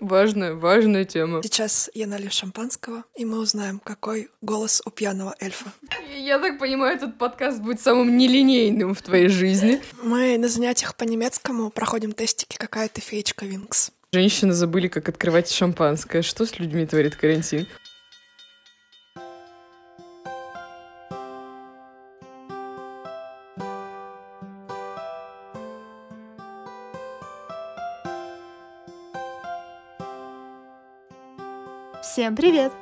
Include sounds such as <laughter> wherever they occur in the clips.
Важная, важная тема. Сейчас я налью шампанского, и мы узнаем, какой голос у пьяного эльфа. Я так понимаю, этот подкаст будет самым нелинейным в твоей жизни. Мы на занятиях по немецкому проходим тестики «Какая ты феечка Винкс?». Женщины забыли, как открывать шампанское. Что с людьми творит карантин? Всем привет!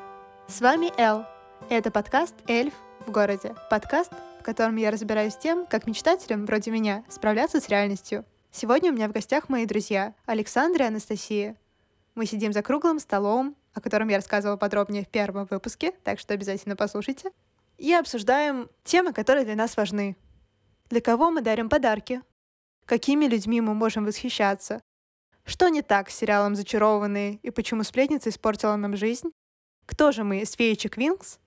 С вами Эл. Это подкаст «Эльф в городе». Подкаст, в котором я разбираюсь с тем, как мечтателям вроде меня справляться с реальностью. Сегодня у меня в гостях мои друзья Александра и Анастасия. Мы сидим за круглым столом, о котором я рассказывала подробнее в первом выпуске, так что обязательно послушайте. И обсуждаем темы, которые для нас важны. Для кого мы дарим подарки? Какими людьми мы можем восхищаться? Что не так с сериалом «Зачарованные» и почему сплетница испортила нам жизнь? Кто же мы из феечек Винкс?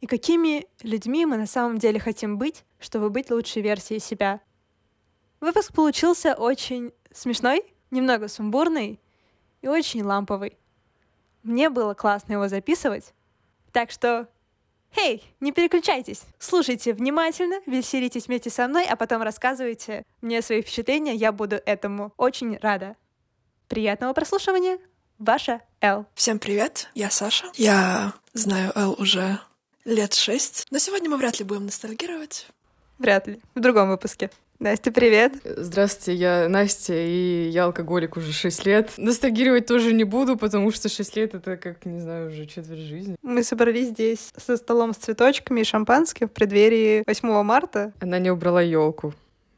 И какими людьми мы на самом деле хотим быть, чтобы быть лучшей версией себя? Выпуск получился очень смешной, немного сумбурный и очень ламповый. Мне было классно его записывать, так что Эй, не переключайтесь. Слушайте внимательно, веселитесь вместе со мной, а потом рассказывайте мне свои впечатления. Я буду этому очень рада. Приятного прослушивания. Ваша Эл. Всем привет, я Саша. Я знаю Эл уже лет шесть, но сегодня мы вряд ли будем ностальгировать. Вряд ли. В другом выпуске. Настя, привет. Здравствуйте, я Настя, и я алкоголик уже 6 лет. Ностальгировать тоже не буду, потому что 6 лет — это, как, не знаю, уже четверть жизни. Мы собрались здесь со столом с цветочками и шампанским в преддверии 8 марта. Она не убрала елку.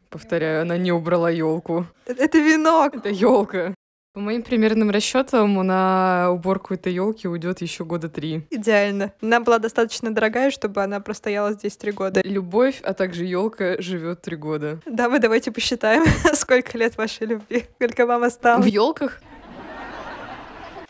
Повторяю, она не убрала елку. Это венок. Это елка. По моим примерным расчетам, на уборку этой елки уйдет еще года три. Идеально. Она была достаточно дорогая, чтобы она простояла здесь три года. Любовь, а также елка живет три года. Да, мы давайте посчитаем, <laughs> сколько лет вашей любви, сколько вам осталось. В елках?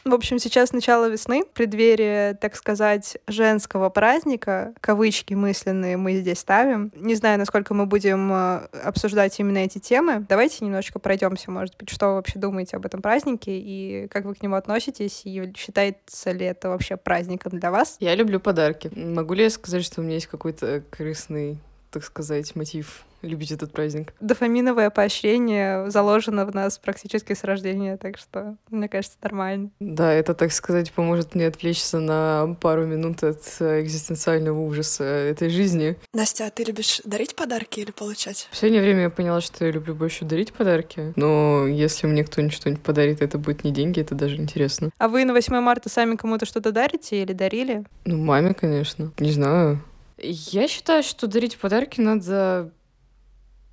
В общем, сейчас начало весны, преддверие, так сказать, женского праздника, кавычки мысленные мы здесь ставим. Не знаю, насколько мы будем э, обсуждать именно эти темы. Давайте немножечко пройдемся, может быть, что вы вообще думаете об этом празднике и как вы к нему относитесь, и считается ли это вообще праздником для вас? Я люблю подарки. Могу ли я сказать, что у меня есть какой-то крысный, так сказать, мотив любить этот праздник. Дофаминовое поощрение заложено в нас практически с рождения, так что, мне кажется, нормально. Да, это, так сказать, поможет мне отвлечься на пару минут от экзистенциального ужаса этой жизни. Настя, а ты любишь дарить подарки или получать? В последнее время я поняла, что я люблю больше дарить подарки, но если мне кто-нибудь что-нибудь подарит, это будет не деньги, это даже интересно. А вы на 8 марта сами кому-то что-то дарите или дарили? Ну, маме, конечно. Не знаю. Я считаю, что дарить подарки надо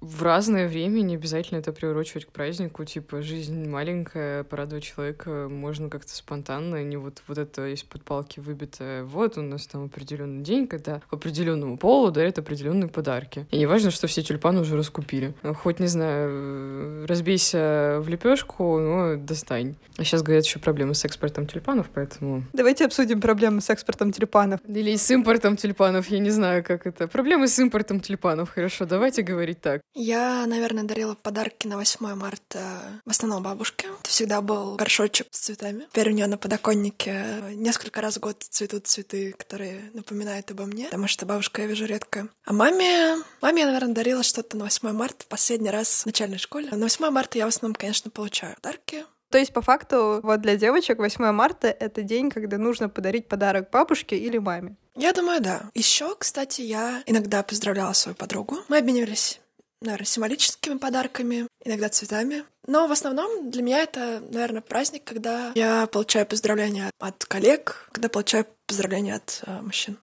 в разное время, не обязательно это приурочивать к празднику, типа, жизнь маленькая, порадовать человека можно как-то спонтанно, не вот, вот это из-под палки выбитое. Вот у нас там определенный день, когда определенному полу дарят определенные подарки. И не важно, что все тюльпаны уже раскупили. Хоть, не знаю, разбейся в лепешку, но достань. А сейчас, говорят, еще проблемы с экспортом тюльпанов, поэтому... Давайте обсудим проблемы с экспортом тюльпанов. Или с импортом тюльпанов, я не знаю, как это. Проблемы с импортом тюльпанов, хорошо, давайте говорить так. Я, наверное, дарила подарки на 8 марта в основном бабушке. Это всегда был горшочек с цветами. Теперь у нее на подоконнике несколько раз в год цветут цветы, которые напоминают обо мне, потому что бабушка я вижу редко. А маме... Маме я, наверное, дарила что-то на 8 марта последний раз в начальной школе. На 8 марта я в основном, конечно, получаю подарки. То есть, по факту, вот для девочек 8 марта — это день, когда нужно подарить подарок бабушке или маме. Я думаю, да. Еще, кстати, я иногда поздравляла свою подругу. Мы обменивались наверное, символическими подарками, иногда цветами. Но в основном для меня это, наверное, праздник, когда я получаю поздравления от коллег, когда получаю поздравления от э, мужчин.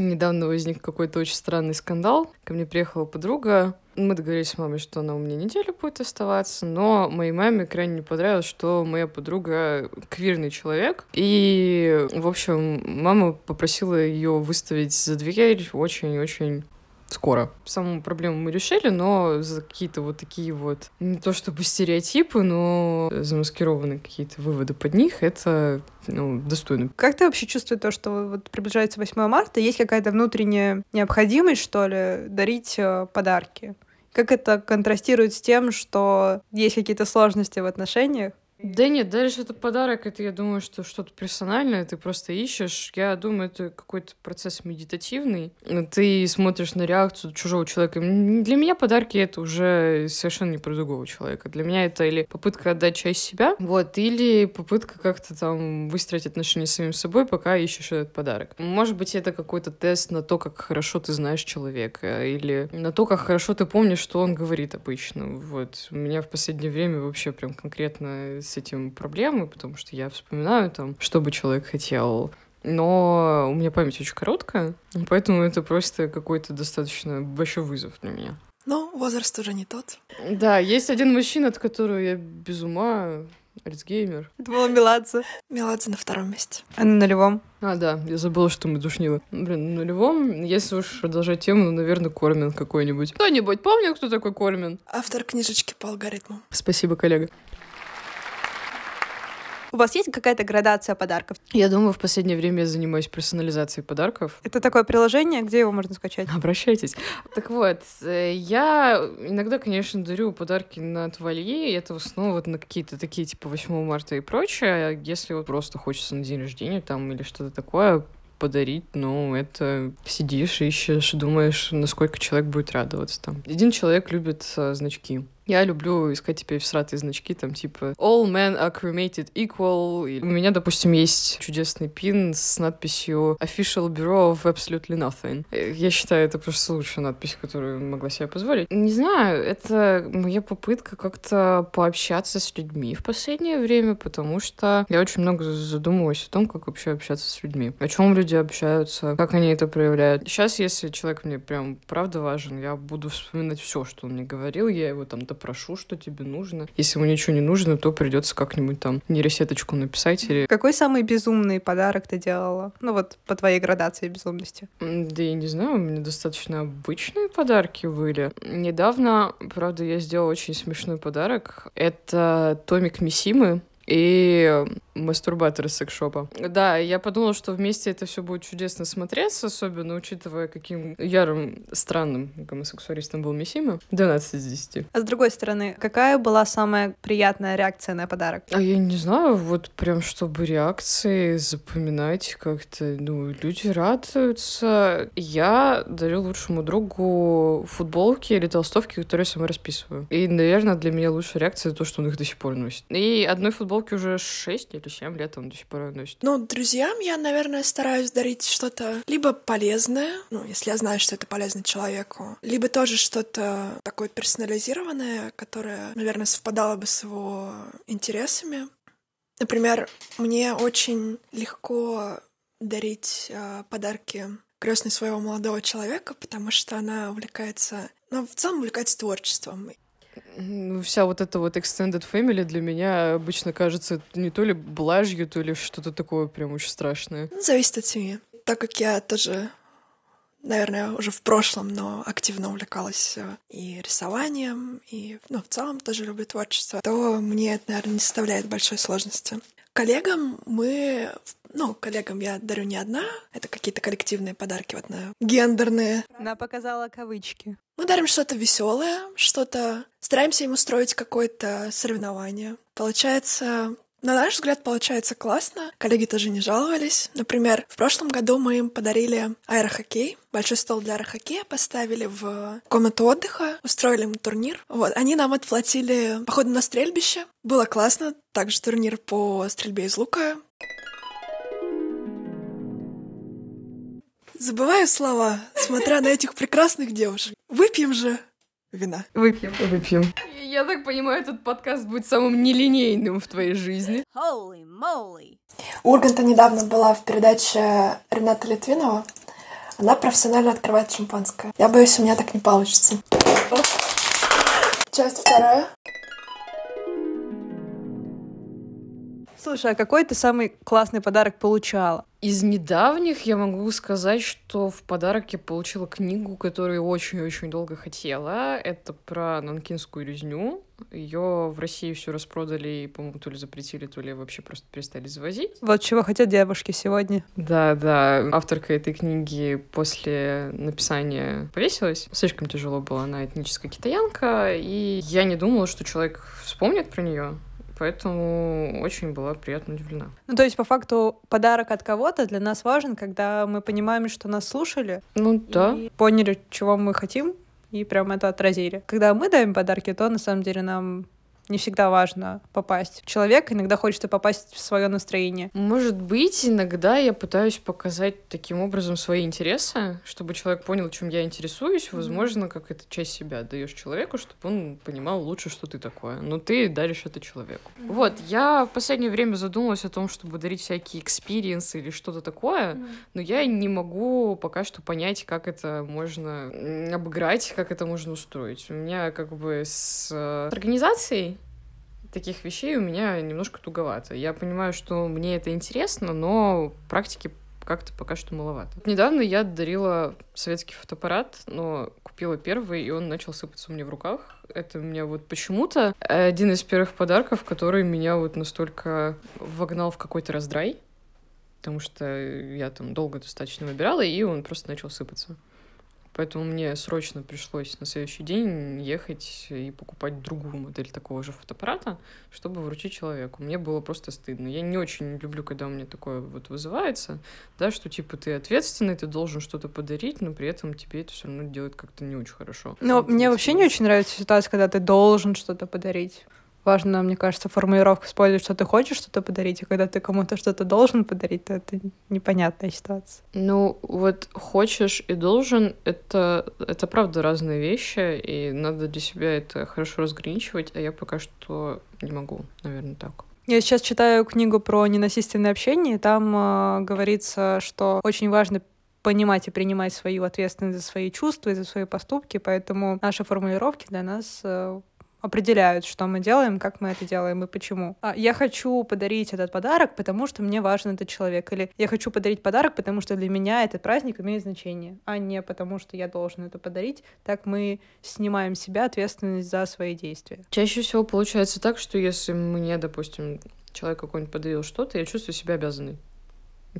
Недавно возник какой-то очень странный скандал. Ко мне приехала подруга. Мы договорились с мамой, что она у меня неделю будет оставаться, но моей маме крайне не понравилось, что моя подруга квирный человек. И, в общем, мама попросила ее выставить за дверь очень-очень скоро. Саму проблему мы решили, но за какие-то вот такие вот, не то чтобы стереотипы, но замаскированные какие-то выводы под них, это ну, достойно. Как ты вообще чувствуешь то, что вот приближается 8 марта, есть какая-то внутренняя необходимость, что ли, дарить э, подарки? Как это контрастирует с тем, что есть какие-то сложности в отношениях? Да нет, даже это подарок, это я думаю, что что-то персональное, ты просто ищешь. Я думаю, это какой-то процесс медитативный. Ты смотришь на реакцию чужого человека. Для меня подарки это уже совершенно не про другого человека. Для меня это или попытка отдать часть себя, вот, или попытка как-то там выстроить отношения с самим собой, пока ищешь этот подарок. Может быть, это какой-то тест на то, как хорошо ты знаешь человека, или на то, как хорошо ты помнишь, что он говорит обычно. Вот. У меня в последнее время вообще прям конкретно с этим проблемы, потому что я вспоминаю там, что бы человек хотел, но у меня память очень короткая, поэтому это просто какой-то достаточно большой вызов для меня. Ну, возраст уже не тот. Да, есть один мужчина, от которого я без ума, Альцгеймер. Это была Меладзе. Меладзе на втором месте. А на нулевом? А, да, я забыла, что мы душнилы. Блин, на нулевом, если уж продолжать тему, ну, наверное, Кормин какой-нибудь. Кто-нибудь помнит, кто такой Кормин? Автор книжечки по алгоритму. Спасибо, коллега. У вас есть какая-то градация подарков? Я думаю, в последнее время я занимаюсь персонализацией подарков. Это такое приложение, где его можно скачать? Обращайтесь. Так вот, э, я иногда, конечно, дарю подарки на Твалье, и это в основном вот на какие-то такие, типа 8 марта и прочее. Если вот просто хочется на день рождения там или что-то такое, подарить, ну, это сидишь, ищешь, думаешь, насколько человек будет радоваться там. Один человек любит а, значки. Я люблю искать теперь всратые значки, там типа All men are cremated equal. И у меня, допустим, есть чудесный пин с надписью Official Bureau of Absolutely Nothing. Я считаю, это просто лучшая надпись, которую могла себе позволить. Не знаю, это моя попытка как-то пообщаться с людьми в последнее время, потому что я очень много задумываюсь о том, как вообще общаться с людьми. О чем люди общаются, как они это проявляют. Сейчас, если человек мне прям правда важен, я буду вспоминать все, что он мне говорил, я его там прошу, что тебе нужно. Если ему ничего не нужно, то придется как-нибудь там нейросеточку написать или... Какой самый безумный подарок ты делала? Ну вот по твоей градации безумности. Да я не знаю, у меня достаточно обычные подарки были. Недавно, правда, я сделала очень смешной подарок. Это томик Мисимы и мастурбатор из секшопа. Да, я подумала, что вместе это все будет чудесно смотреться, особенно учитывая, каким ярым, странным гомосексуалистом был Мисима. 12 из 10. А с другой стороны, какая была самая приятная реакция на подарок? А я не знаю, вот прям чтобы реакции запоминать как-то, ну, люди радуются. Я дарю лучшему другу футболки или толстовки, которые я сама расписываю. И, наверное, для меня лучшая реакция то, что он их до сих пор носит. И одной футболки уже 6 или 7 лет он до сих пор носит. Ну, друзьям я, наверное, стараюсь дарить что-то либо полезное, ну, если я знаю, что это полезно человеку, либо тоже что-то такое персонализированное, которое, наверное, совпадало бы с его интересами. Например, мне очень легко дарить э, подарки крестной своего молодого человека, потому что она увлекается, ну, в целом увлекается творчеством. Вся вот эта вот extended family для меня обычно кажется не то ли блажью, то ли что-то такое прям очень страшное. Ну, зависит от семьи. Так как я тоже, наверное, уже в прошлом, но активно увлекалась э, и рисованием, и, ну, в целом тоже люблю творчество, то мне это, наверное, не составляет большой сложности. Коллегам мы ну, коллегам я дарю не одна, это какие-то коллективные подарки, вот на гендерные. Она показала кавычки. Мы дарим что-то веселое, что-то... Стараемся им устроить какое-то соревнование. Получается, на наш взгляд, получается классно. Коллеги тоже не жаловались. Например, в прошлом году мы им подарили аэрохоккей. Большой стол для аэрохоккея поставили в комнату отдыха, устроили им турнир. Вот, они нам отплатили походу на стрельбище. Было классно. Также турнир по стрельбе из лука. Забываю слова, смотря на этих прекрасных девушек. Выпьем же вина. Выпьем. Выпьем. Я так понимаю, этот подкаст будет самым нелинейным в твоей жизни. Holy moly! Урганта недавно была в передаче Рената Литвинова. Она профессионально открывает шампанское. Я боюсь, у меня так не получится. Часть вторая. Слушай, а какой ты самый классный подарок получала? Из недавних я могу сказать, что в подарок я получила книгу, которую очень-очень долго хотела. Это про нанкинскую резню. Ее в России все распродали и, по-моему, то ли запретили, то ли вообще просто перестали завозить. Вот чего хотят девушки сегодня. Да, да. Авторка этой книги после написания повесилась. Слишком тяжело было. Она этническая китаянка, и я не думала, что человек вспомнит про нее поэтому очень была приятно удивлена. Ну, то есть, по факту, подарок от кого-то для нас важен, когда мы понимаем, что нас слушали. Ну, да. Поняли, чего мы хотим, и прям это отразили. Когда мы даем подарки, то на самом деле нам не всегда важно попасть в человека, иногда хочется попасть в свое настроение. Может быть, иногда я пытаюсь показать таким образом свои интересы, чтобы человек понял, чем я интересуюсь. Возможно, как это часть себя даешь человеку, чтобы он понимал лучше, что ты такое. Но ты даришь это человеку. Mm-hmm. Вот, я в последнее время задумалась о том, чтобы дарить всякие experience ы или что-то такое, mm-hmm. но я не могу пока что понять, как это можно обыграть, как это можно устроить. У меня как бы с организацией таких вещей у меня немножко туговато. Я понимаю, что мне это интересно, но практики как-то пока что маловато. Недавно я дарила советский фотоаппарат, но купила первый, и он начал сыпаться у меня в руках. Это у меня вот почему-то один из первых подарков, который меня вот настолько вогнал в какой-то раздрай, потому что я там долго достаточно выбирала, и он просто начал сыпаться. Поэтому мне срочно пришлось на следующий день ехать и покупать другую модель такого же фотоаппарата, чтобы вручить человеку. Мне было просто стыдно. Я не очень люблю, когда у меня такое вот вызывается, да, что типа ты ответственный, ты должен что-то подарить, но при этом тебе это все равно делает как-то не очень хорошо. Но мне вообще не очень нравится ситуация, когда ты должен что-то подарить важно, мне кажется, формулировка использовать, что ты хочешь что-то подарить, и когда ты кому-то что-то должен подарить, то это непонятная ситуация. Ну, вот хочешь и должен — это, это правда разные вещи, и надо для себя это хорошо разграничивать, а я пока что не могу, наверное, так. Я сейчас читаю книгу про ненасильственное общение, и там э, говорится, что очень важно понимать и принимать свою ответственность за свои чувства и за свои поступки, поэтому наши формулировки для нас э, определяют, что мы делаем, как мы это делаем и почему. А я хочу подарить этот подарок, потому что мне важен этот человек. Или я хочу подарить подарок, потому что для меня этот праздник имеет значение, а не потому что я должен это подарить. Так мы снимаем с себя ответственность за свои действия. Чаще всего получается так, что если мне, допустим, человек какой-нибудь подарил что-то, я чувствую себя обязанной.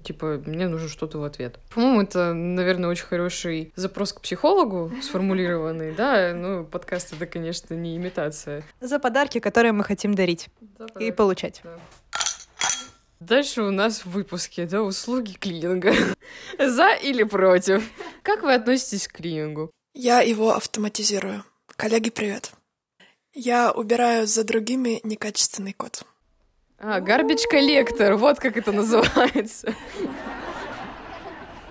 Типа, мне нужно что-то в ответ. По-моему, это, наверное, очень хороший запрос к психологу сформулированный, да? Ну, подкаст — это, конечно, не имитация. За подарки, которые мы хотим дарить и получать. Да. Дальше у нас в выпуске, да, услуги клининга. <laughs> За или против? Как вы относитесь к клинингу? Я его автоматизирую. Коллеги, привет. Я убираю за другими некачественный код. А, гарбич коллектор, вот как это называется.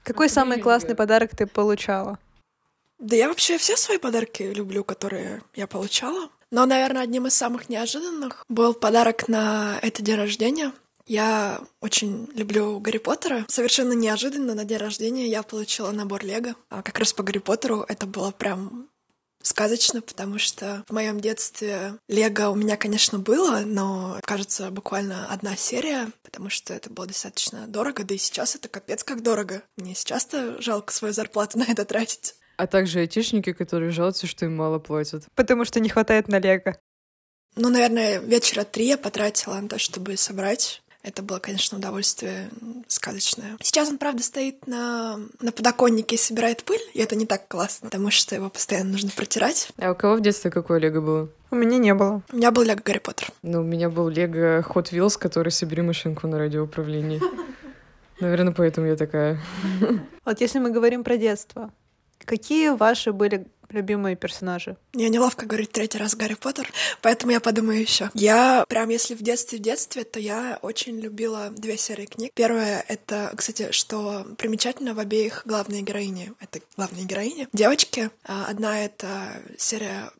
Какой самый классный подарок ты получала? Да я вообще все свои подарки люблю, которые я получала. Но, наверное, одним из самых неожиданных был подарок на это день рождения. Я очень люблю Гарри Поттера. Совершенно неожиданно на день рождения я получила набор Лего. А как раз по Гарри Поттеру это было прям сказочно, потому что в моем детстве Лего у меня, конечно, было, но, кажется, буквально одна серия, потому что это было достаточно дорого, да и сейчас это капец как дорого. Мне сейчас-то жалко свою зарплату <laughs> на это тратить. А также айтишники, которые жалуются, что им мало платят. Потому что не хватает на Лего. Ну, наверное, вечера три я потратила на то, чтобы собрать это было, конечно, удовольствие сказочное. Сейчас он, правда, стоит на, на подоконнике и собирает пыль, и это не так классно, потому что его постоянно нужно протирать. А у кого в детстве какое лего было? У меня не было. У меня был лего Гарри Поттер. Ну, у меня был лего Hot Wheels, который собери машинку на радиоуправлении. Наверное, поэтому я такая. Вот если мы говорим про детство, какие ваши были любимые персонажи? Мне неловко говорить третий раз Гарри Поттер, поэтому я подумаю еще. Я прям, если в детстве, в детстве, то я очень любила две серии книг. Первая — это, кстати, что примечательно в обеих главные героини. Это главные героини. Девочки. А одна — это серия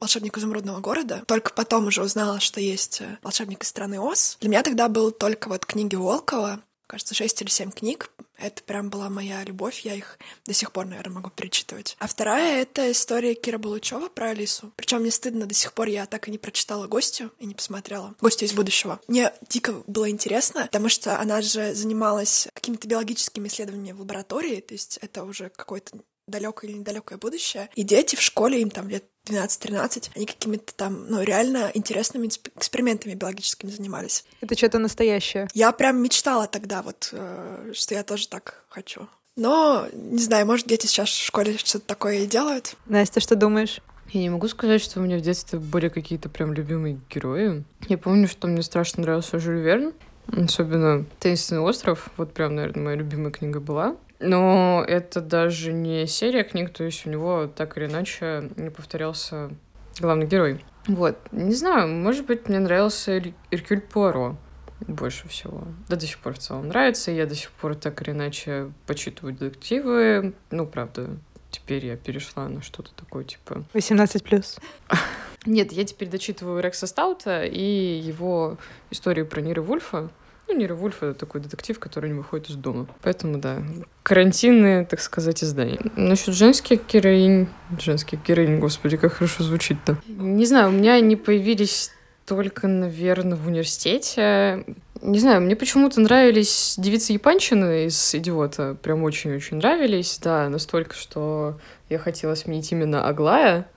волшебник изумрудного города. Только потом уже узнала, что есть волшебник из страны Оз. Для меня тогда был только вот книги Волкова, кажется, шесть или семь книг. Это прям была моя любовь, я их до сих пор, наверное, могу перечитывать. А вторая — это история Кира Булычева про Алису. Причем мне стыдно, до сих пор я так и не прочитала «Гостю» и не посмотрела. «Гостю из будущего». Мне дико было интересно, потому что она же занималась какими-то биологическими исследованиями в лаборатории, то есть это уже какой-то далекое или недалекое будущее. И дети в школе, им там лет 12-13, они какими-то там, ну, реально интересными экспериментами биологическими занимались. Это что-то настоящее. Я прям мечтала тогда вот, э, что я тоже так хочу. Но, не знаю, может, дети сейчас в школе что-то такое и делают. Настя, что думаешь? Я не могу сказать, что у меня в детстве были какие-то прям любимые герои. Я помню, что мне страшно нравился Жюль Верн, особенно «Таинственный остров». Вот прям, наверное, моя любимая книга была. Но это даже не серия книг, то есть у него так или иначе не повторялся главный герой. Вот, не знаю, может быть, мне нравился Эркюль Пуаро больше всего. Да до сих пор в целом нравится, я до сих пор так или иначе почитываю детективы. Ну, правда, теперь я перешла на что-то такое, типа... 18+. <laughs> Нет, я теперь дочитываю Рекса Стаута и его историю про Нира Вульфа. Ну, Нира Вульф — это такой детектив, который не выходит из дома. Поэтому, да, карантинные, так сказать, издания. Насчет женских героинь... Женских героинь, господи, как хорошо звучит-то. Не знаю, у меня они появились только, наверное, в университете. Не знаю, мне почему-то нравились девицы Япончины из «Идиота». Прям очень-очень нравились, да, настолько, что я хотела сменить именно Аглая.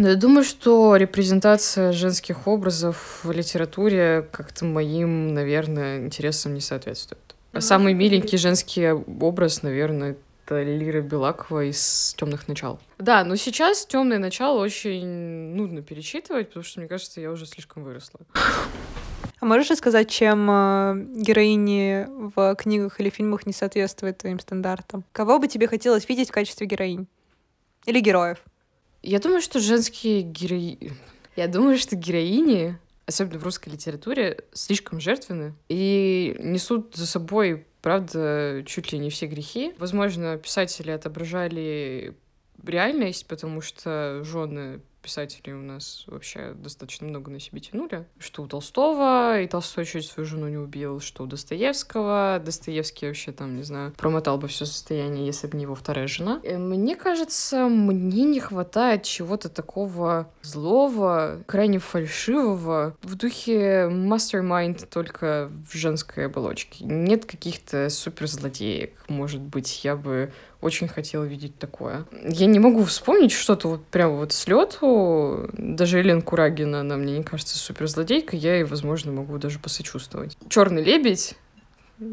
Но я думаю, что репрезентация женских образов в литературе как-то моим, наверное, интересам не соответствует. А самый миленький женский образ, наверное, это Лира Белакова из темных начал. Да, но сейчас темное начало очень нудно перечитывать, потому что, мне кажется, я уже слишком выросла. А можешь рассказать, чем э, героини в книгах или фильмах не соответствуют твоим стандартам? Кого бы тебе хотелось видеть в качестве героинь? Или героев? Я думаю, что женские герои... Я думаю, что героини, особенно в русской литературе, слишком жертвенны и несут за собой, правда, чуть ли не все грехи. Возможно, писатели отображали реальность, потому что жены писателей у нас вообще достаточно много на себе тянули. Что у Толстого, и Толстой чуть свою жену не убил, что у Достоевского. Достоевский вообще там, не знаю, промотал бы все состояние, если бы не его вторая жена. И э, мне кажется, мне не хватает чего-то такого злого, крайне фальшивого, в духе Mastermind только в женской оболочке. Нет каких-то суперзлодеек. Может быть, я бы очень хотела видеть такое. Я не могу вспомнить что-то вот прямо вот с лету. Даже Элен Курагина, она мне не кажется суперзлодейкой. Я ей, возможно, могу даже посочувствовать. Черный лебедь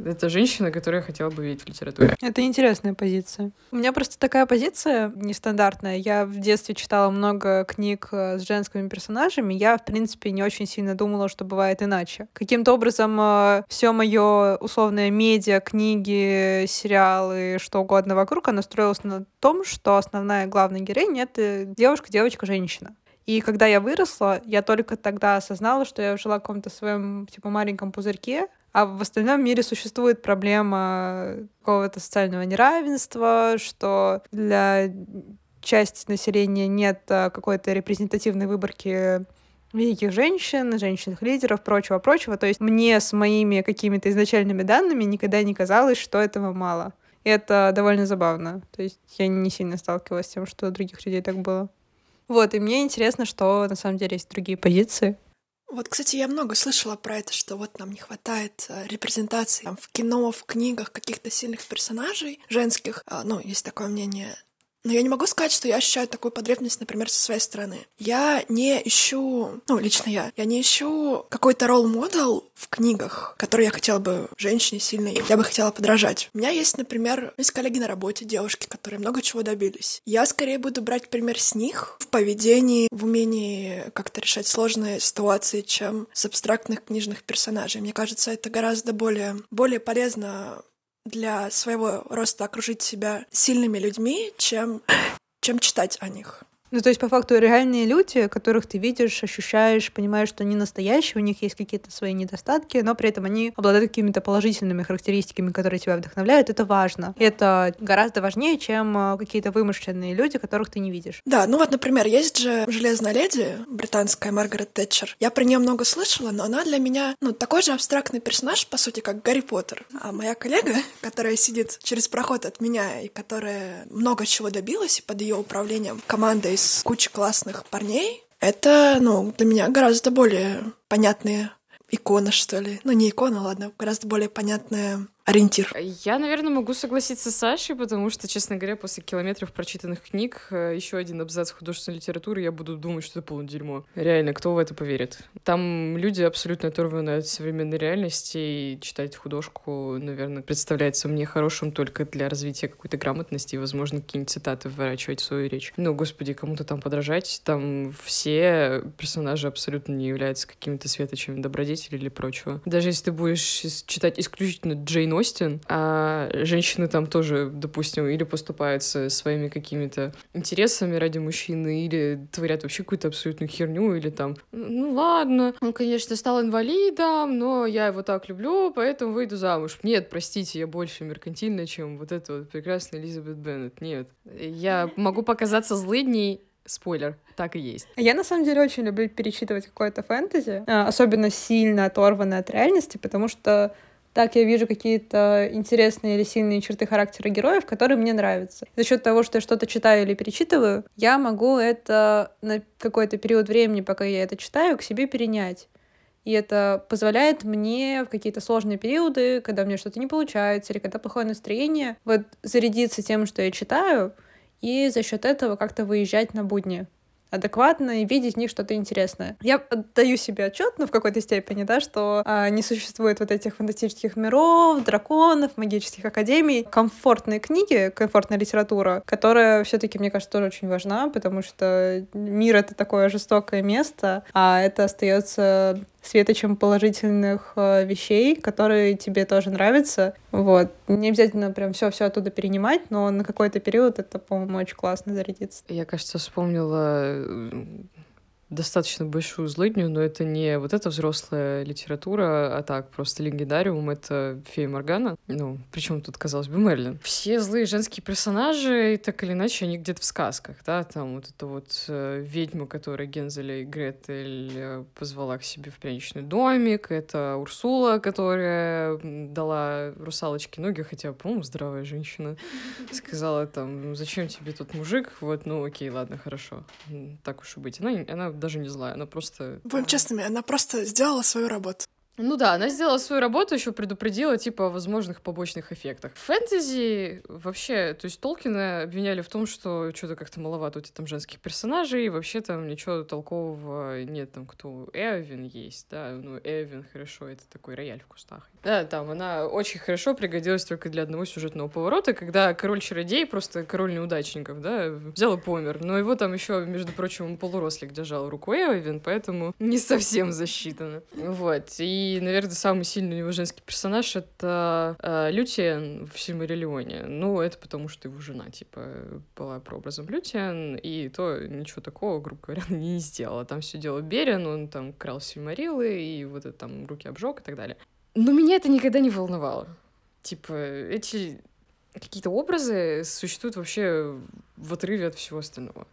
это женщина, которую я хотела бы видеть в литературе. Это интересная позиция. У меня просто такая позиция нестандартная. Я в детстве читала много книг э, с женскими персонажами. Я, в принципе, не очень сильно думала, что бывает иначе. Каким-то образом э, все мое условное медиа, книги, сериалы, что угодно вокруг, оно строилось на том, что основная главная героиня — это девушка, девочка, женщина. И когда я выросла, я только тогда осознала, что я жила в каком-то своем типа маленьком пузырьке, а в остальном мире существует проблема какого-то социального неравенства, что для части населения нет а, какой-то репрезентативной выборки великих женщин, женщин-лидеров, прочего-прочего. То есть мне с моими какими-то изначальными данными никогда не казалось, что этого мало. И это довольно забавно. То есть я не сильно сталкивалась с тем, что у других людей так было. Вот, и мне интересно, что на самом деле есть другие позиции. Вот, кстати, я много слышала про это, что вот нам не хватает э, репрезентации там, в кино, в книгах каких-то сильных персонажей женских. А, ну, есть такое мнение. Но я не могу сказать, что я ощущаю такую потребность, например, со своей стороны. Я не ищу, ну, лично я, я не ищу какой-то ролл-модел в книгах, который я хотела бы женщине сильной, я бы хотела подражать. У меня есть, например, есть коллеги на работе, девушки, которые много чего добились. Я скорее буду брать пример с них в поведении, в умении как-то решать сложные ситуации, чем с абстрактных книжных персонажей. Мне кажется, это гораздо более, более полезно для своего роста окружить себя сильными людьми, чем, чем читать о них. Ну, то есть, по факту, реальные люди, которых ты видишь, ощущаешь, понимаешь, что они настоящие, у них есть какие-то свои недостатки, но при этом они обладают какими-то положительными характеристиками, которые тебя вдохновляют, это важно. И это гораздо важнее, чем э, какие-то вымышленные люди, которых ты не видишь. Да, ну вот, например, есть же «Железная леди», британская Маргарет Тэтчер. Я про нее много слышала, но она для меня, ну, такой же абстрактный персонаж, по сути, как Гарри Поттер. А моя коллега, <laughs> которая сидит через проход от меня и которая много чего добилась, и под ее управлением команда из кучи классных парней, это, ну, для меня гораздо более понятные икона, что ли. Ну, не икона, ладно, гораздо более понятная ориентир. Я, наверное, могу согласиться с Сашей, потому что, честно говоря, после километров прочитанных книг, э, еще один абзац художественной литературы, я буду думать, что это полное дерьмо. Реально, кто в это поверит? Там люди абсолютно оторваны от современной реальности, и читать художку, наверное, представляется мне хорошим только для развития какой-то грамотности и, возможно, какие-нибудь цитаты вворачивать в свою речь. Ну, господи, кому-то там подражать, там все персонажи абсолютно не являются какими-то светочами добродетели или прочего. Даже если ты будешь читать исключительно Джейн Остин, а женщины там тоже, допустим, или поступают со своими какими-то интересами ради мужчины, или творят вообще какую-то абсолютную херню, или там, ну ладно, он, конечно, стал инвалидом, но я его так люблю, поэтому выйду замуж. Нет, простите, я больше меркантильная, чем вот эта вот прекрасная Элизабет Беннет. Нет. Я могу показаться злыдней, Спойлер, так и есть. Я на самом деле очень люблю перечитывать какое-то фэнтези, а, особенно сильно оторванное от реальности, потому что так я вижу какие-то интересные или сильные черты характера героев, которые мне нравятся. За счет того, что я что-то читаю или перечитываю, я могу это на какой-то период времени, пока я это читаю, к себе перенять. И это позволяет мне в какие-то сложные периоды, когда мне что-то не получается, или когда плохое настроение, вот зарядиться тем, что я читаю, и за счет этого как-то выезжать на будни адекватно и видеть в них что-то интересное. Я отдаю себе отчет, ну, в какой-то степени, да, что а, не существует вот этих фантастических миров, драконов, магических академий. Комфортные книги, комфортная литература, которая все-таки, мне кажется, тоже очень важна, потому что мир — это такое жестокое место, а это остается светочем положительных э, вещей, которые тебе тоже нравятся. Вот. Не обязательно прям все все оттуда перенимать, но на какой-то период это, по-моему, очень классно зарядиться. Я, кажется, вспомнила э, достаточно большую злыдню, но это не вот эта взрослая литература, а так, просто легендариум — это Фея Моргана. Ну, причем тут, казалось бы, Мерлин. Все злые женские персонажи, так или иначе, они где-то в сказках, да, там вот эта вот э, ведьма, которая Гензеля и Гретель э, позвала к себе в пряничный домик, это Урсула, которая дала русалочке ноги, хотя, по-моему, здравая женщина, <laughs> сказала там, зачем тебе тут мужик, вот, ну окей, ладно, хорошо, так уж и быть. Она, она даже не злая, она просто... Будем честными, она просто сделала свою работу. Ну да, она сделала свою работу, еще предупредила, типа, о возможных побочных эффектах. Фэнтези вообще, то есть Толкина обвиняли в том, что что-то как-то маловато у тебя там женских персонажей, и вообще там ничего толкового нет, там кто Эвин есть, да, ну Эвин, хорошо, это такой рояль в кустах. Да, там она очень хорошо пригодилась только для одного сюжетного поворота, когда король-чародей, просто король неудачников, да, взял и помер. Но его там еще, между прочим, полурослик держал руку Эвин, поэтому не совсем засчитано. Вот, и и, наверное, самый сильный у него женский персонаж — это э, Лютиен в Сильмариллионе. Ну, это потому, что его жена, типа, была прообразом Лютиен, и то ничего такого, грубо говоря, <laughs> не сделала. Там все дело Берин, он там крал Сильмариллы, и вот это там руки обжег и так далее. Но меня это никогда не волновало. Типа, эти какие-то образы существуют вообще в отрыве от всего остального.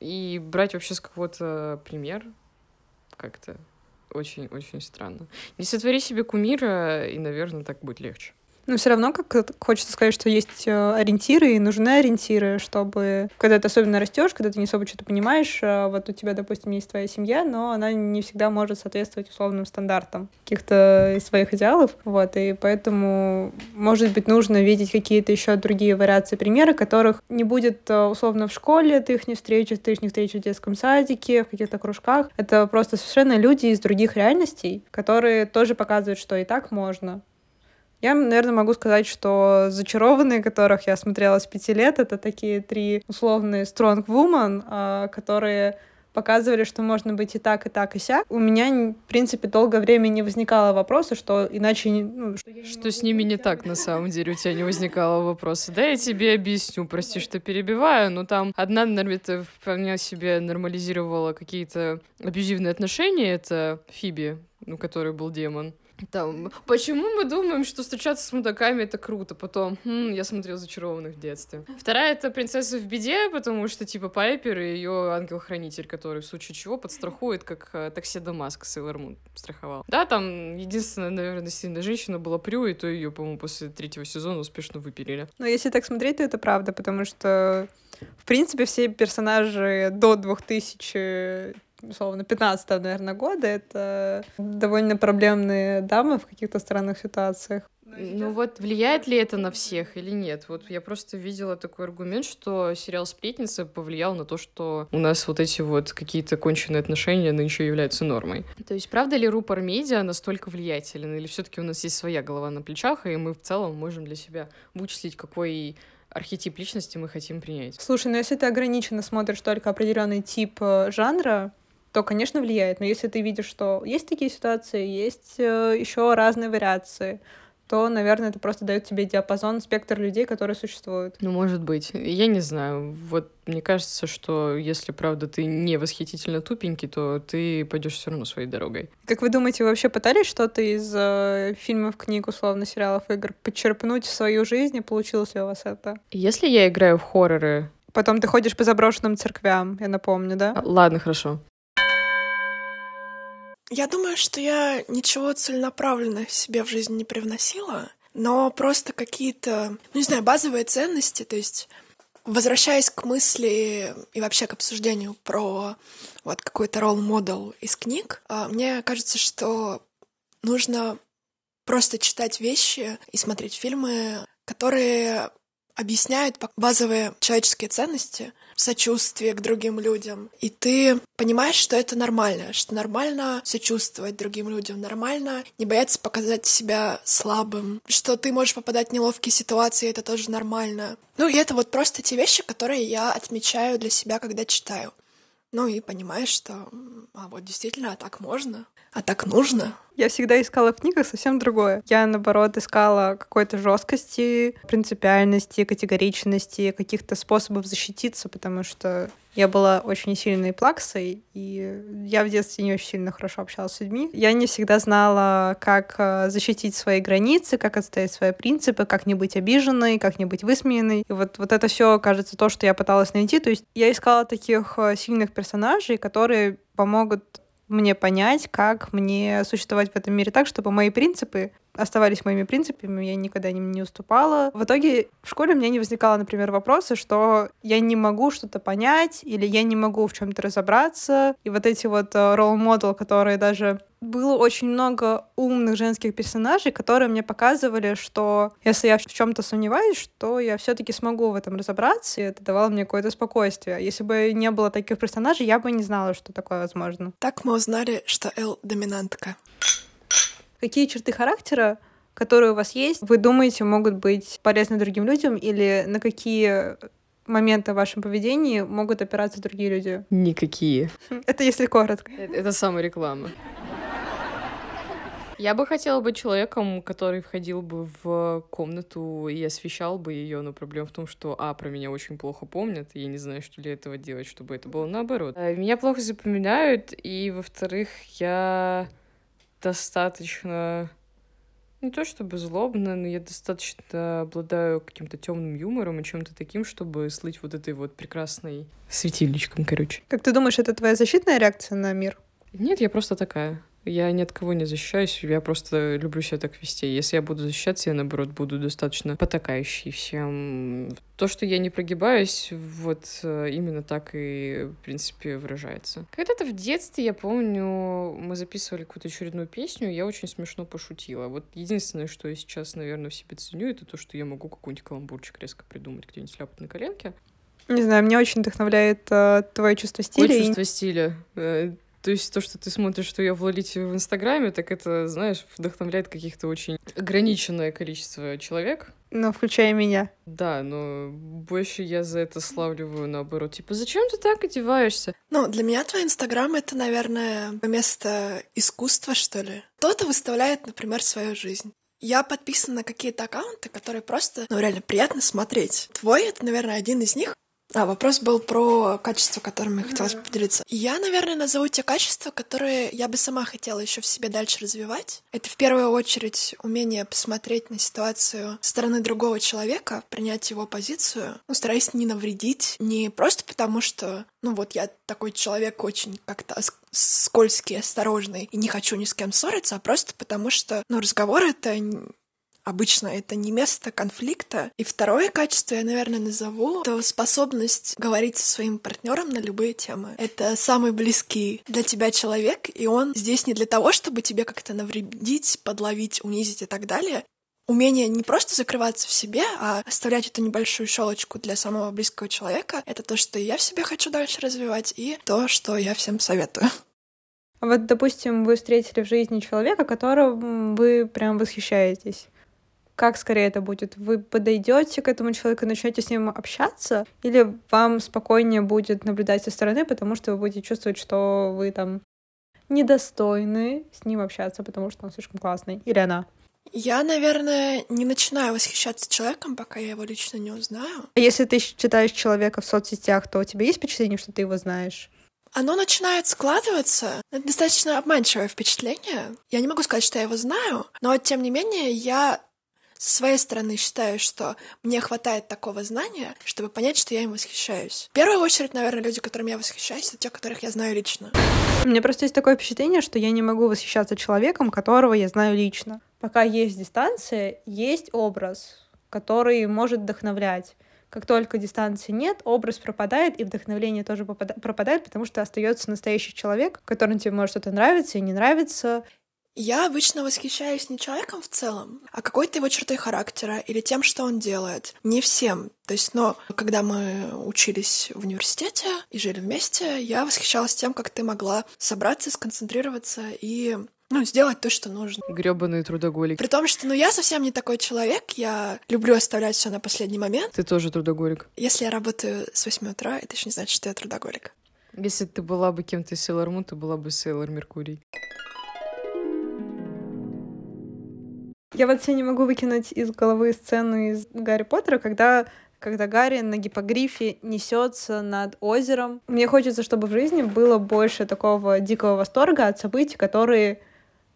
И брать вообще с какого-то пример как-то очень-очень странно. Не сотвори себе кумира, и, наверное, так будет легче. Но все равно как хочется сказать, что есть э, ориентиры, и нужны ориентиры, чтобы, когда ты особенно растешь, когда ты не особо что-то понимаешь, э, вот у тебя, допустим, есть твоя семья, но она не всегда может соответствовать условным стандартам каких-то своих идеалов, вот, и поэтому, может быть, нужно видеть какие-то еще другие вариации примеры, которых не будет э, условно в школе, ты их не встретишь, ты их не встретишь в детском садике, в каких-то кружках. Это просто совершенно люди из других реальностей, которые тоже показывают, что и так можно, я, наверное, могу сказать, что «Зачарованные», которых я смотрела с пяти лет, это такие три условные strong woman, а, которые показывали, что можно быть и так, и так, и сяк. У меня, в принципе, долгое время не возникало вопроса, что иначе... Ну, что что с ними не так, на самом деле, у тебя не возникало вопроса. Да, я тебе объясню, прости, что перебиваю, но там одна это вполне себе нормализировала какие-то абьюзивные отношения, это Фиби, ну, который был демон. Там, почему мы думаем, что встречаться с мудаками это круто? Потом, хм, я смотрел зачарованных в детстве. Вторая это принцесса в беде, потому что типа Пайпер и ее ангел-хранитель, который в случае чего подстрахует, как э, такси Дамаск Сейлор Мун страховал. Да, там единственная, наверное, сильная женщина была Прю, и то ее, по-моему, после третьего сезона успешно выпилили. Но если так смотреть, то это правда, потому что в принципе, все персонажи до 2000 условно, 15 наверное, года, это довольно проблемные дамы в каких-то странных ситуациях. Ну вот влияет ли это на всех или нет? Вот я просто видела такой аргумент, что сериал «Сплетница» повлиял на то, что у нас вот эти вот какие-то конченые отношения нынче являются нормой. То есть правда ли рупор медиа настолько влиятелен? Или все таки у нас есть своя голова на плечах, и мы в целом можем для себя вычислить, какой архетип личности мы хотим принять? Слушай, ну если ты ограниченно смотришь только определенный тип э, жанра, то, конечно, влияет. Но если ты видишь, что есть такие ситуации, есть э, еще разные вариации, то, наверное, это просто дает тебе диапазон, спектр людей, которые существуют. Ну, может быть. Я не знаю. Вот мне кажется, что если, правда, ты не восхитительно тупенький, то ты пойдешь все равно своей дорогой. Как вы думаете, вы вообще пытались что-то из э, фильмов, книг, условно, сериалов, игр подчерпнуть в свою жизнь, и получилось ли у вас это? Если я играю в хорроры... Потом ты ходишь по заброшенным церквям, я напомню, да? Ладно, хорошо. Я думаю, что я ничего целенаправленно себе в жизнь не привносила, но просто какие-то, ну не знаю, базовые ценности, то есть возвращаясь к мысли и вообще к обсуждению про вот какой-то ролл-модел из книг, а, мне кажется, что нужно просто читать вещи и смотреть фильмы, которые объясняют базовые человеческие ценности, сочувствие к другим людям. И ты понимаешь, что это нормально, что нормально сочувствовать другим людям, нормально не бояться показать себя слабым, что ты можешь попадать в неловкие ситуации, это тоже нормально. Ну и это вот просто те вещи, которые я отмечаю для себя, когда читаю. Ну и понимаешь, что а вот действительно так можно, а так нужно. Я всегда искала в книгах совсем другое. Я, наоборот, искала какой-то жесткости, принципиальности, категоричности, каких-то способов защититься, потому что я была очень сильной плаксой, и я в детстве не очень сильно хорошо общалась с людьми. Я не всегда знала, как э, защитить свои границы, как отстоять свои принципы, как не быть обиженной, как не быть высмеянной. И вот, вот это все, кажется, то, что я пыталась найти. То есть я искала таких э, сильных персонажей, которые помогут мне понять, как мне существовать в этом мире так, чтобы мои принципы оставались моими принципами, я никогда им не уступала. В итоге в школе у меня не возникало, например, вопроса, что я не могу что-то понять или я не могу в чем-то разобраться. И вот эти вот ролл-модел, э, которые даже было очень много умных женских персонажей, которые мне показывали, что если я в чем-то сомневаюсь, что я все-таки смогу в этом разобраться, и это давало мне какое-то спокойствие. Если бы не было таких персонажей, я бы не знала, что такое возможно. Так мы узнали, что Эл доминантка. Какие черты характера, которые у вас есть, вы думаете, могут быть полезны другим людям, или на какие моменты в вашем поведении могут опираться другие люди? Никакие. <laughs> Это если коротко. Это, это самореклама. Я бы хотела быть человеком, который входил бы в комнату и освещал бы ее, но проблема в том, что, а, про меня очень плохо помнят, и я не знаю, что для этого делать, чтобы это было наоборот. Э, меня плохо запоминают, и, во-вторых, я достаточно не то чтобы злобно, но я достаточно обладаю каким-то темным юмором и чем-то таким, чтобы слыть вот этой вот прекрасной светильничком, короче. Как ты думаешь, это твоя защитная реакция на мир? Нет, я просто такая. Я ни от кого не защищаюсь, я просто люблю себя так вести. Если я буду защищаться, я, наоборот, буду достаточно потакающий всем. То, что я не прогибаюсь, вот э, именно так и, в принципе, выражается. Когда-то в детстве, я помню, мы записывали какую-то очередную песню, и я очень смешно пошутила. Вот единственное, что я сейчас, наверное, в себе ценю, это то, что я могу какой-нибудь каламбурчик резко придумать, где-нибудь ляпать на коленке. Не знаю, меня очень вдохновляет э, твое чувство стиля. Ой, чувство и... стиля. Э, То есть то, что ты смотришь, что я в Лолите в Инстаграме, так это, знаешь, вдохновляет каких-то очень ограниченное количество человек. Ну, включая меня. Да, но больше я за это славливаю наоборот. Типа, зачем ты так одеваешься? Ну, для меня твой Инстаграм — это, наверное, место искусства, что ли. Кто-то выставляет, например, свою жизнь. Я подписана на какие-то аккаунты, которые просто, ну, реально приятно смотреть. Твой — это, наверное, один из них. А, вопрос был про качество, которым я хотела поделиться. Я, наверное, назову те качества, которые я бы сама хотела еще в себе дальше развивать. Это в первую очередь умение посмотреть на ситуацию со стороны другого человека, принять его позицию, ну, стараясь не навредить, не просто потому, что, ну вот я такой человек очень как-то скользкий, осторожный и не хочу ни с кем ссориться, а просто потому что, ну, разговор — это Обычно это не место конфликта. И второе качество я, наверное, назову — это способность говорить со своим партнером на любые темы. Это самый близкий для тебя человек, и он здесь не для того, чтобы тебе как-то навредить, подловить, унизить и так далее. Умение не просто закрываться в себе, а оставлять эту небольшую щелочку для самого близкого человека — это то, что я в себе хочу дальше развивать, и то, что я всем советую. Вот, допустим, вы встретили в жизни человека, которого вы прям восхищаетесь как скорее это будет? Вы подойдете к этому человеку, начнете с ним общаться, или вам спокойнее будет наблюдать со стороны, потому что вы будете чувствовать, что вы там недостойны с ним общаться, потому что он слишком классный, или она? Я, наверное, не начинаю восхищаться человеком, пока я его лично не узнаю. А если ты читаешь человека в соцсетях, то у тебя есть впечатление, что ты его знаешь? Оно начинает складываться. Это достаточно обманчивое впечатление. Я не могу сказать, что я его знаю, но тем не менее я с своей стороны считаю, что мне хватает такого знания, чтобы понять, что я им восхищаюсь. В первую очередь, наверное, люди, которыми я восхищаюсь, это те, которых я знаю лично. У меня просто есть такое впечатление, что я не могу восхищаться человеком, которого я знаю лично. Пока есть дистанция, есть образ, который может вдохновлять. Как только дистанции нет, образ пропадает, и вдохновление тоже пропадает, потому что остается настоящий человек, которому тебе может что-то нравиться и не нравится. Я обычно восхищаюсь не человеком в целом, а какой-то его чертой характера или тем, что он делает. Не всем. То есть, но когда мы учились в университете и жили вместе, я восхищалась тем, как ты могла собраться, сконцентрироваться и ну, сделать то, что нужно. Грёбаные трудоголики. При том, что, ну, я совсем не такой человек, я люблю оставлять все на последний момент. Ты тоже трудоголик. Если я работаю с 8 утра, это еще не значит, что я трудоголик. Если ты была бы кем-то Sailor Moon, ты была бы Сейлор Меркурий. Я себе не могу выкинуть из головы сцену из Гарри Поттера, когда когда Гарри на гипогрифе несется над озером. Мне хочется, чтобы в жизни было больше такого дикого восторга от событий, которые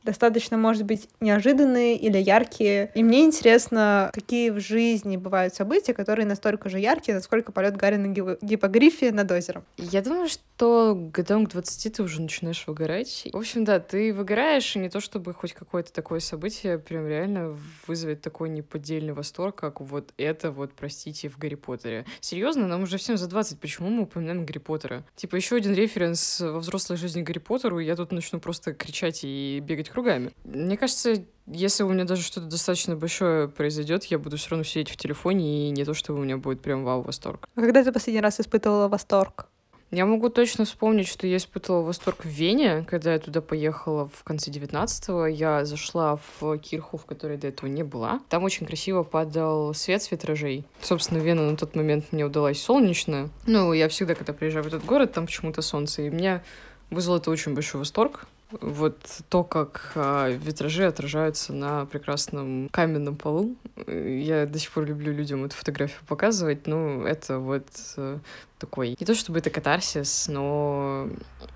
достаточно, может быть, неожиданные или яркие. И мне интересно, какие в жизни бывают события, которые настолько же яркие, насколько полет Гарри на гипогрифе над озером. Я думаю, что годам к 20 ты уже начинаешь выгорать. В общем, да, ты выгораешь, и не то чтобы хоть какое-то такое событие прям реально вызовет такой неподдельный восторг, как вот это вот, простите, в Гарри Поттере. Серьезно, нам уже всем за 20, почему мы упоминаем Гарри Поттера? Типа еще один референс во взрослой жизни Гарри Поттеру, я тут начну просто кричать и бегать кругами. Мне кажется, если у меня даже что-то достаточно большое произойдет, я буду все равно сидеть в телефоне, и не то, чтобы у меня будет прям вау-восторг. А когда ты последний раз испытывала восторг? Я могу точно вспомнить, что я испытывала восторг в Вене, когда я туда поехала в конце 19-го. Я зашла в кирху, в которой до этого не была. Там очень красиво падал свет с витражей. Собственно, Вена на тот момент мне удалась солнечная. Ну, я всегда, когда приезжаю в этот город, там почему-то солнце. И меня вызвало это очень большой восторг вот то, как э, витражи отражаются на прекрасном каменном полу. Я до сих пор люблю людям эту фотографию показывать. Ну, это вот э, такой... Не то чтобы это катарсис, но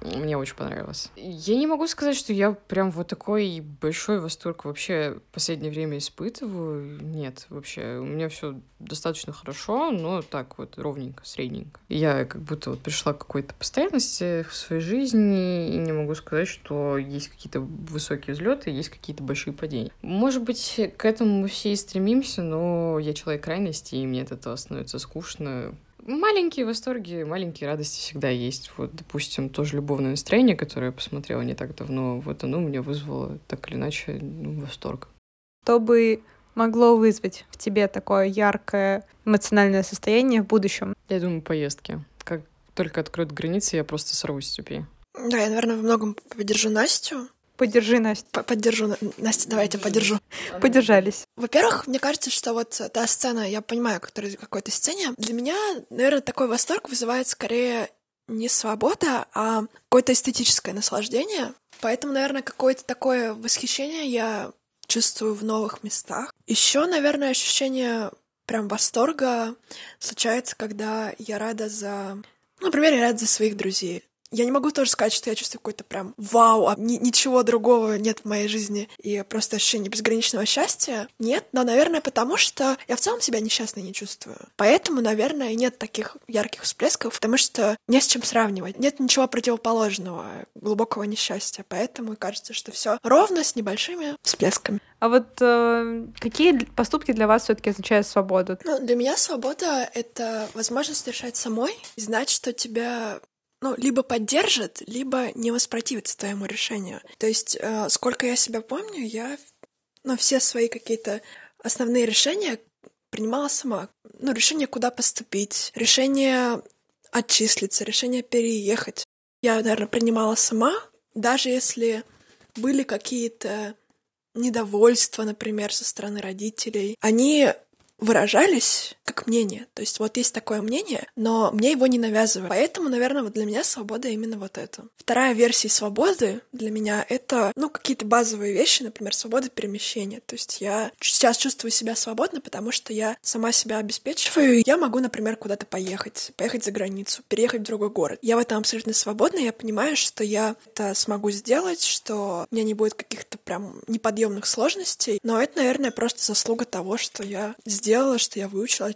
мне очень понравилось. Я не могу сказать, что я прям вот такой большой восторг вообще в последнее время испытываю. Нет, вообще. У меня все достаточно хорошо, но так вот ровненько, средненько. Я как будто вот пришла к какой-то постоянности в своей жизни и не могу сказать, что есть какие-то высокие взлеты, есть какие-то большие падения. Может быть, к этому мы все и стремимся, но я человек крайности, и мне от этого становится скучно, Маленькие восторги, маленькие радости всегда есть. Вот, допустим, тоже любовное настроение, которое я посмотрела не так давно, вот оно мне вызвало так или иначе ну, восторг. Что бы могло вызвать в тебе такое яркое эмоциональное состояние в будущем? Я думаю, поездки. Как только откроют границы, я просто сорвусь с цепи. Да, я, наверное, во многом поддержу Настю. Поддержи, Настя. Поддержу. Настя, давайте поддержу. Поддержались. Во-первых, мне кажется, что вот та сцена, я понимаю, которая в какой-то сцене, для меня, наверное, такой восторг вызывает скорее не свобода, а какое-то эстетическое наслаждение. Поэтому, наверное, какое-то такое восхищение я чувствую в новых местах. Еще, наверное, ощущение прям восторга случается, когда я рада за... Ну, например, я рада за своих друзей. Я не могу тоже сказать, что я чувствую какой-то прям вау, а ни- ничего другого нет в моей жизни, и просто ощущение безграничного счастья. Нет, но, наверное, потому что я в целом себя несчастной не чувствую. Поэтому, наверное, нет таких ярких всплесков, потому что не с чем сравнивать. Нет ничего противоположного глубокого несчастья. Поэтому кажется, что все ровно с небольшими всплесками. А вот э, какие поступки для вас все-таки означают свободу? Ну, для меня свобода — это возможность решать самой, и знать, что тебя ну, либо поддержит, либо не воспротивится твоему решению. То есть, э, сколько я себя помню, я ну, все свои какие-то основные решения принимала сама. Ну, решение, куда поступить, решение отчислиться, решение переехать. Я, наверное, принимала сама, даже если были какие-то недовольства, например, со стороны родителей. Они выражались как мнение. То есть вот есть такое мнение, но мне его не навязывают. Поэтому, наверное, вот для меня свобода именно вот это. Вторая версия свободы для меня — это, ну, какие-то базовые вещи, например, свобода перемещения. То есть я сейчас чувствую себя свободно, потому что я сама себя обеспечиваю. Я могу, например, куда-то поехать, поехать за границу, переехать в другой город. Я в этом абсолютно свободна, я понимаю, что я это смогу сделать, что у меня не будет каких-то прям неподъемных сложностей. Но это, наверное, просто заслуга того, что я сделала сделала, что я выучила,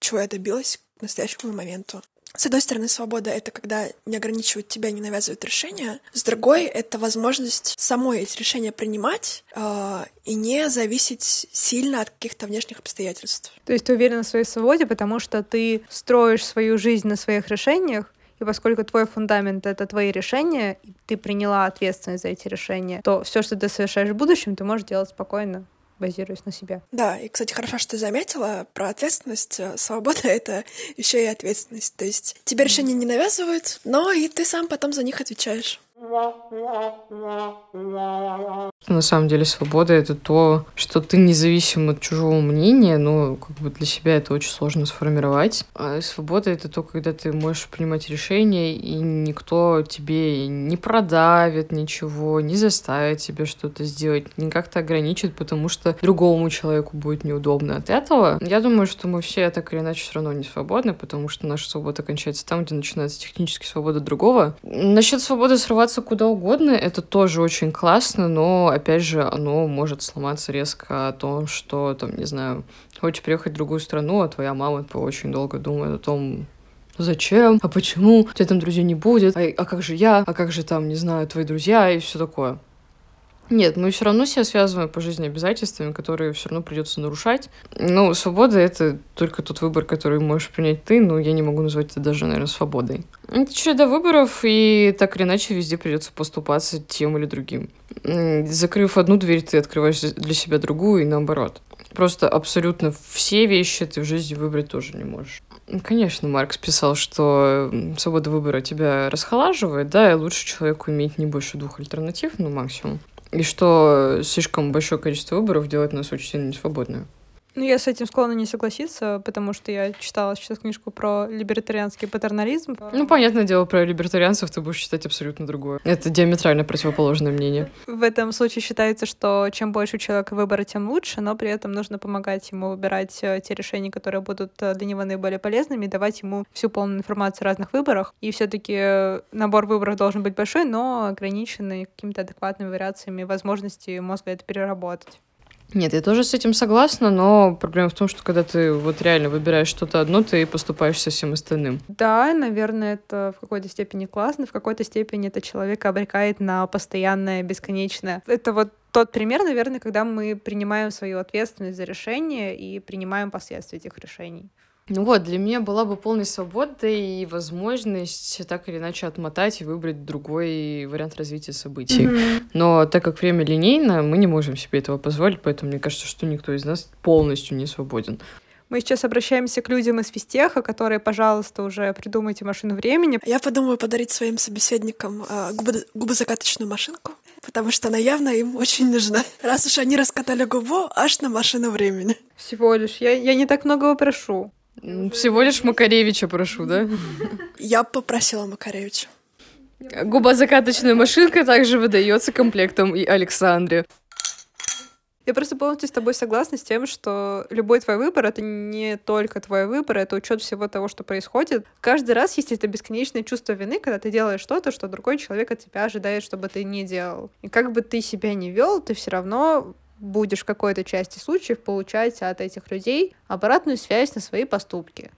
чего я добилась к настоящему моменту. С одной стороны, свобода — это когда не ограничивают тебя, не навязывают решения. С другой — это возможность самой эти решения принимать э, и не зависеть сильно от каких-то внешних обстоятельств. То есть ты уверена в своей свободе, потому что ты строишь свою жизнь на своих решениях, и поскольку твой фундамент — это твои решения, и ты приняла ответственность за эти решения, то все, что ты совершаешь в будущем, ты можешь делать спокойно базируясь на себе. Да, и, кстати, хорошо, что ты заметила про ответственность. Свобода — это еще и ответственность. То есть тебе решения не навязывают, но и ты сам потом за них отвечаешь. На самом деле свобода — это то, что ты независим от чужого мнения, но как бы для себя это очень сложно сформировать. А свобода — это то, когда ты можешь принимать решения, и никто тебе не продавит ничего, не заставит тебя что-то сделать, не как-то ограничит, потому что другому человеку будет неудобно от этого. Я думаю, что мы все так или иначе все равно не свободны, потому что наша свобода кончается там, где начинается технически свобода другого. Насчет свободы срываться куда угодно, это тоже очень классно, но, опять же, оно может сломаться резко о том, что, там, не знаю, хочешь приехать в другую страну, а твоя мама очень долго думает о том, зачем, а почему, у тебя там друзей не будет, а, а как же я, а как же там, не знаю, твои друзья? и все такое. Нет, мы все равно себя связываем по жизни обязательствами, которые все равно придется нарушать. Ну, свобода — это только тот выбор, который можешь принять ты, но я не могу назвать это даже, наверное, свободой. Это череда выборов, и так или иначе везде придется поступаться тем или другим. Закрыв одну дверь, ты открываешь для себя другую, и наоборот. Просто абсолютно все вещи ты в жизни выбрать тоже не можешь. Конечно, Маркс писал, что свобода выбора тебя расхолаживает, да, и лучше человеку иметь не больше двух альтернатив, ну, максимум. И что слишком большое количество выборов делает нас очень сильно несвободными. Ну, я с этим склонна не согласиться, потому что я читала сейчас книжку про либертарианский патернализм. Ну, понятное дело, про либертарианцев ты будешь читать абсолютно другое. Это диаметрально противоположное мнение. В этом случае считается, что чем больше у человека выбора, тем лучше, но при этом нужно помогать ему выбирать э, те решения, которые будут э, для него наиболее полезными, и давать ему всю полную информацию о разных выборах. И все таки э, набор выборов должен быть большой, но ограниченный какими-то адекватными вариациями возможности мозга это переработать. Нет, я тоже с этим согласна, но проблема в том, что когда ты вот реально выбираешь что-то одно, ты поступаешь со всем остальным. Да, наверное, это в какой-то степени классно, в какой-то степени это человека обрекает на постоянное, бесконечное. Это вот тот пример, наверное, когда мы принимаем свою ответственность за решение и принимаем последствия этих решений. Ну вот, для меня была бы полной свобода и возможность так или иначе отмотать и выбрать другой вариант развития событий. Mm-hmm. Но так как время линейно, мы не можем себе этого позволить, поэтому мне кажется, что никто из нас полностью не свободен. Мы сейчас обращаемся к людям из физтеха, которые, пожалуйста, уже придумайте машину времени. Я подумаю подарить своим собеседникам э, губо- губозакаточную машинку, потому что она явно им очень нужна. Раз уж они раскатали губу, аж на машину времени. Всего лишь. Я, я не так многого прошу. Всего лишь Макаревича прошу, да? Я попросила Макаревича. Губозакаточная машинка также выдается комплектом и Александре. Я просто полностью с тобой согласна с тем, что любой твой выбор — это не только твой выбор, это учет всего того, что происходит. Каждый раз есть это бесконечное чувство вины, когда ты делаешь что-то, что другой человек от тебя ожидает, чтобы ты не делал. И как бы ты себя не вел, ты все равно будешь в какой-то части случаев получать от этих людей обратную связь на свои поступки.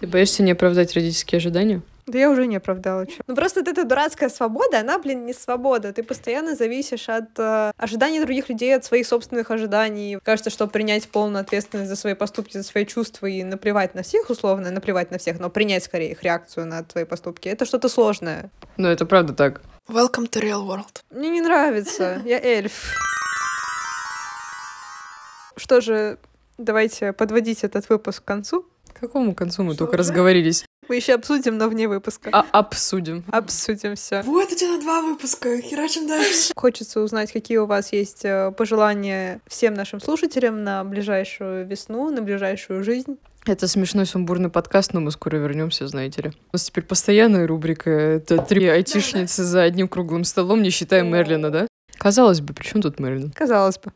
Ты боишься не оправдать родительские ожидания? Да я уже не оправдала. чё. Ну просто вот эта дурацкая свобода, она, блин, не свобода. Ты постоянно зависишь от э, ожиданий других людей, от своих собственных ожиданий. Кажется, что принять полную ответственность за свои поступки, за свои чувства и наплевать на всех, условно, наплевать на всех, но принять скорее их реакцию на твои поступки, это что-то сложное. Ну, это правда так. Welcome to real world. Мне не нравится. Я эльф. Что же, давайте подводить этот выпуск к концу. К какому концу мы Что, только уже? разговорились? Мы еще обсудим, но вне выпуска. А обсудим. Обсудим все. Вот у тебя два выпуска, херачим дальше. Хочется узнать, какие у вас есть э, пожелания всем нашим слушателям на ближайшую весну, на ближайшую жизнь. Это смешной сумбурный подкаст, но мы скоро вернемся, знаете ли. У нас теперь постоянная рубрика. Это три айтишницы за одним круглым столом, не считая Мерлина, да? Казалось бы, при чем тут Мерлин? Казалось бы.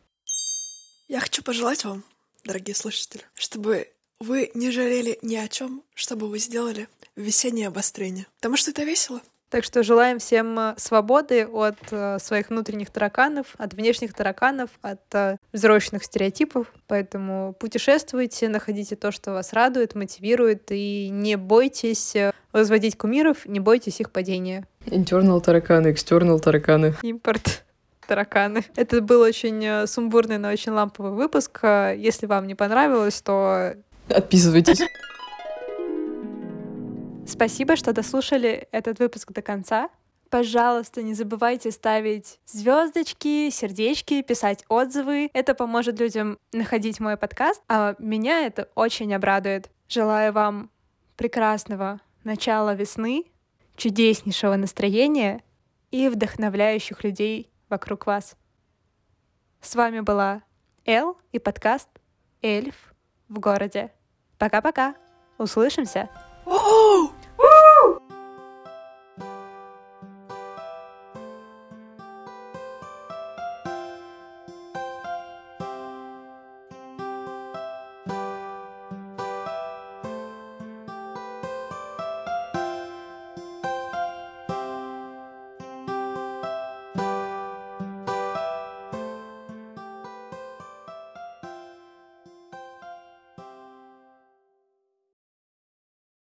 Я хочу пожелать вам, дорогие слушатели, чтобы вы не жалели ни о чем, чтобы вы сделали весеннее обострение. Потому что это весело. Так что желаем всем э, свободы от э, своих внутренних тараканов, от внешних тараканов, от э, взросленных стереотипов. Поэтому путешествуйте, находите то, что вас радует, мотивирует, и не бойтесь возводить кумиров, не бойтесь их падения. Internal тараканы, external тараканы. Импорт тараканы. Это был очень э, сумбурный, но очень ламповый выпуск. Э, Если вам не понравилось, то Отписывайтесь. Спасибо, что дослушали этот выпуск до конца. Пожалуйста, не забывайте ставить звездочки, сердечки, писать отзывы. Это поможет людям находить мой подкаст, а меня это очень обрадует. Желаю вам прекрасного начала весны, чудеснейшего настроения и вдохновляющих людей вокруг вас. С вами была Эл и подкаст «Эльф в городе». Пока-пока. Услышимся. Оу!